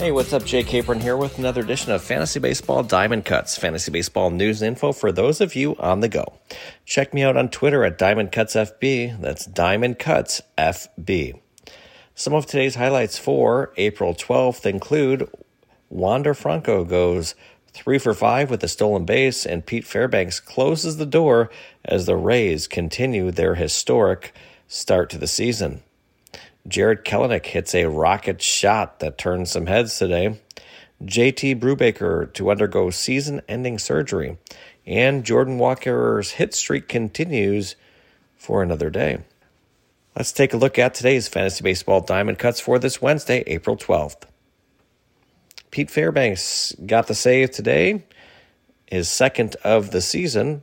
Hey, what's up? Jay Capron here with another edition of Fantasy Baseball Diamond Cuts, fantasy baseball news and info for those of you on the go. Check me out on Twitter at Diamond Cuts FB. That's Diamond Cuts FB. Some of today's highlights for April 12th include Wander Franco goes three for five with a stolen base, and Pete Fairbanks closes the door as the Rays continue their historic start to the season. Jarred Kelenic hits a rocket shot that turned some heads today. JT Brubaker to undergo season ending surgery. And Jordan Walker's hit streak continues for another day. Let's take a look at today's Fantasy Baseball Diamond Cuts for this Wednesday, April 12th. Pete Fairbanks got the save today, his second of the season,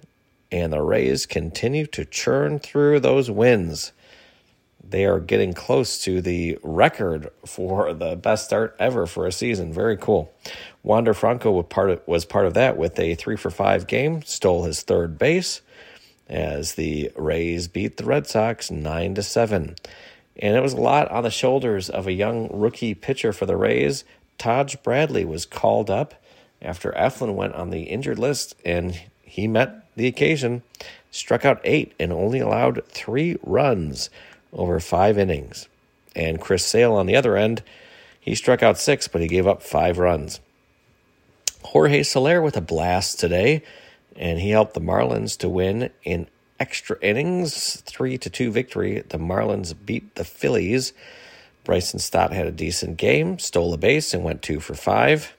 and the Rays continue to churn through those wins they are getting close to the record for the best start ever for a season. Very cool. Wander Franco was part of, was part of that with a three for five game, stole his third base as the Rays beat the Red Sox nine to seven. And it was a lot on the shoulders of a young rookie pitcher for the Rays. Taj Bradley was called up after Eflin went on the injured list, and he met the occasion, struck out eight, and only allowed three runs over five innings. And Chris Sale on the other end, he struck out six, but he gave up five runs. Jorge Soler with a blast today, and he helped the Marlins to win in extra innings, three to two victory. The Marlins beat the Phillies. Bryson Stott had a decent game, stole a base, and went two for five.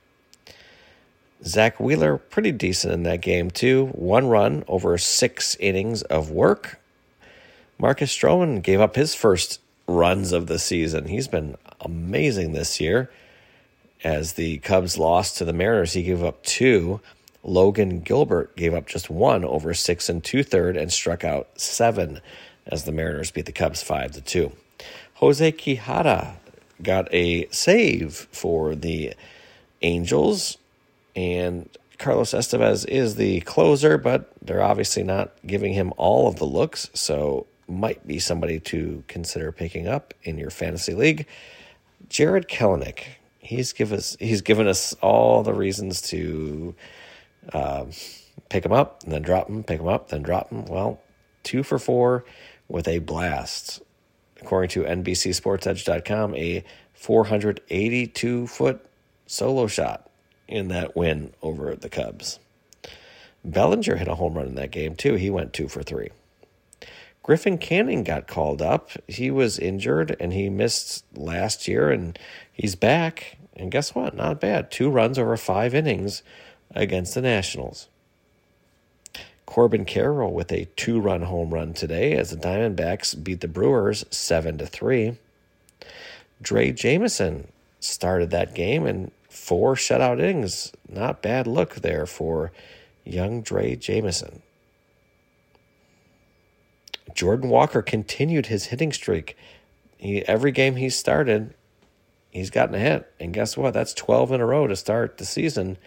Zack Wheeler, pretty decent in that game, too. One run over six innings of work. Marcus Stroman gave up his first runs of the season. He's been amazing this year. As the Cubs lost to the Mariners, he gave up two. Logan Gilbert gave up just one over six and two third and struck out seven as the Mariners beat the Cubs five to two. Jose Quijada got a save for the Angels, and Carlos Estevez is the closer, but they're obviously not giving him all of the looks, so might be somebody to consider picking up in your fantasy league. Jarred Kelenic, he's give us he's given us all the reasons to uh, pick him up and then drop him, pick him up, then drop him. Well, two for four with a blast. According to NBCSportsEdge.com, a 482 foot solo shot in that win over the Cubs. Bellinger hit a home run in that game too. He went two for three. Griffin Canning got called up. He was injured and he missed last year, and he's back. And guess what? Not bad. Two runs over five innings against the Nationals. Corbin Carroll with a two-run home run today as the Diamondbacks beat the Brewers seven to three. Drey Jameson started that game and four shutout innings. Not bad look there for young Drey Jameson. Jordan Walker continued his hitting streak. He, every game he started, he's gotten a hit. And guess what? That's 12 in a row to start the season.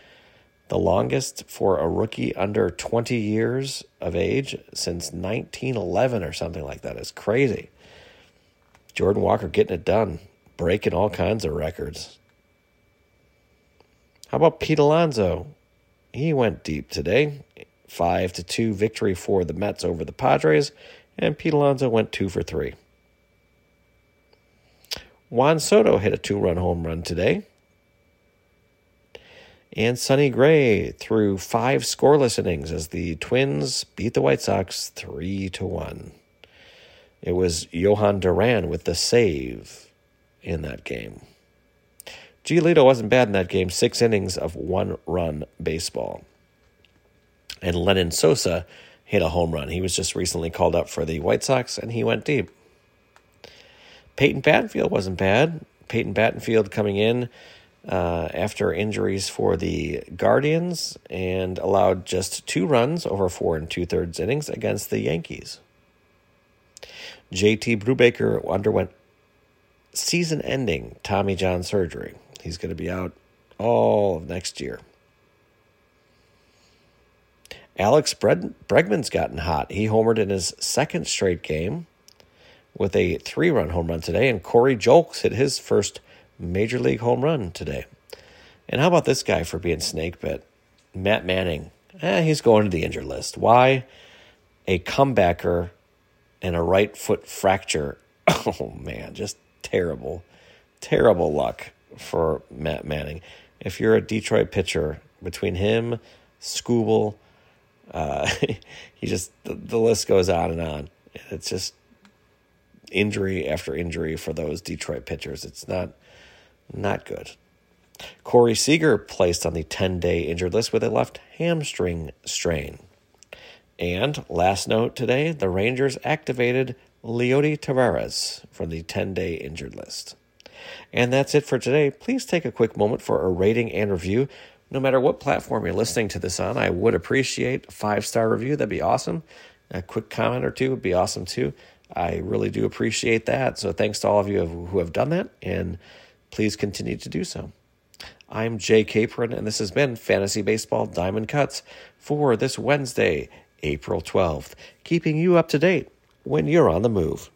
The longest for a rookie under 20 years of age since 1911 or something like that. It's crazy. Jordan Walker getting it done, breaking all kinds of records. How about Pete Alonso? He went deep today. 5 to 2 victory for the Mets over the Padres and Pete Alonso went two for three. Juan Soto hit a two run home run today. And Sonny Gray threw five scoreless innings as the Twins beat the White Sox 3 to 1. It was Jhoan Duran with the save in that game. Giolito wasn't bad in that game, six innings of one run baseball. And Lenyn Sosa hit a home run. He was just recently called up for the White Sox and he went deep. Peyton Battenfield wasn't bad. Peyton Battenfield coming in uh, after injuries for the Guardians and allowed just two runs over four and two thirds innings against the Yankees. JT Brubaker underwent season ending Tommy John surgery. He's going to be out all of next year. Alex Bregman's gotten hot. He homered in his second straight game with a three run home run today, and Corey Julks hit his first major league home run today. And how about this guy for being snake bit? Matt Manning. Eh, he's going to the injured list. Why? A comebacker and a right foot fracture. Oh, man, just terrible, terrible luck for Matt Manning. If you're a Detroit pitcher, between him, Skubal, uh, he just, the, the list goes on and on. It's just injury after injury for those Detroit pitchers. It's not, not good. Corey Seager placed on the 10 day injured list with a left hamstring strain. And last note today, the Rangers activated Leody Taveras from the 10 day injured list. And that's it for today. Please take a quick moment for a rating and review. No matter what platform you're listening to this on, I would appreciate a five star review. That'd be awesome. A quick comment or two would be awesome too. I really do appreciate that. So thanks to all of you who have done that, and please continue to do so. I'm Jay Capron, and this has been Fantasy Baseball Diamond Cuts for this Wednesday, April 12th, keeping you up to date when you're on the move.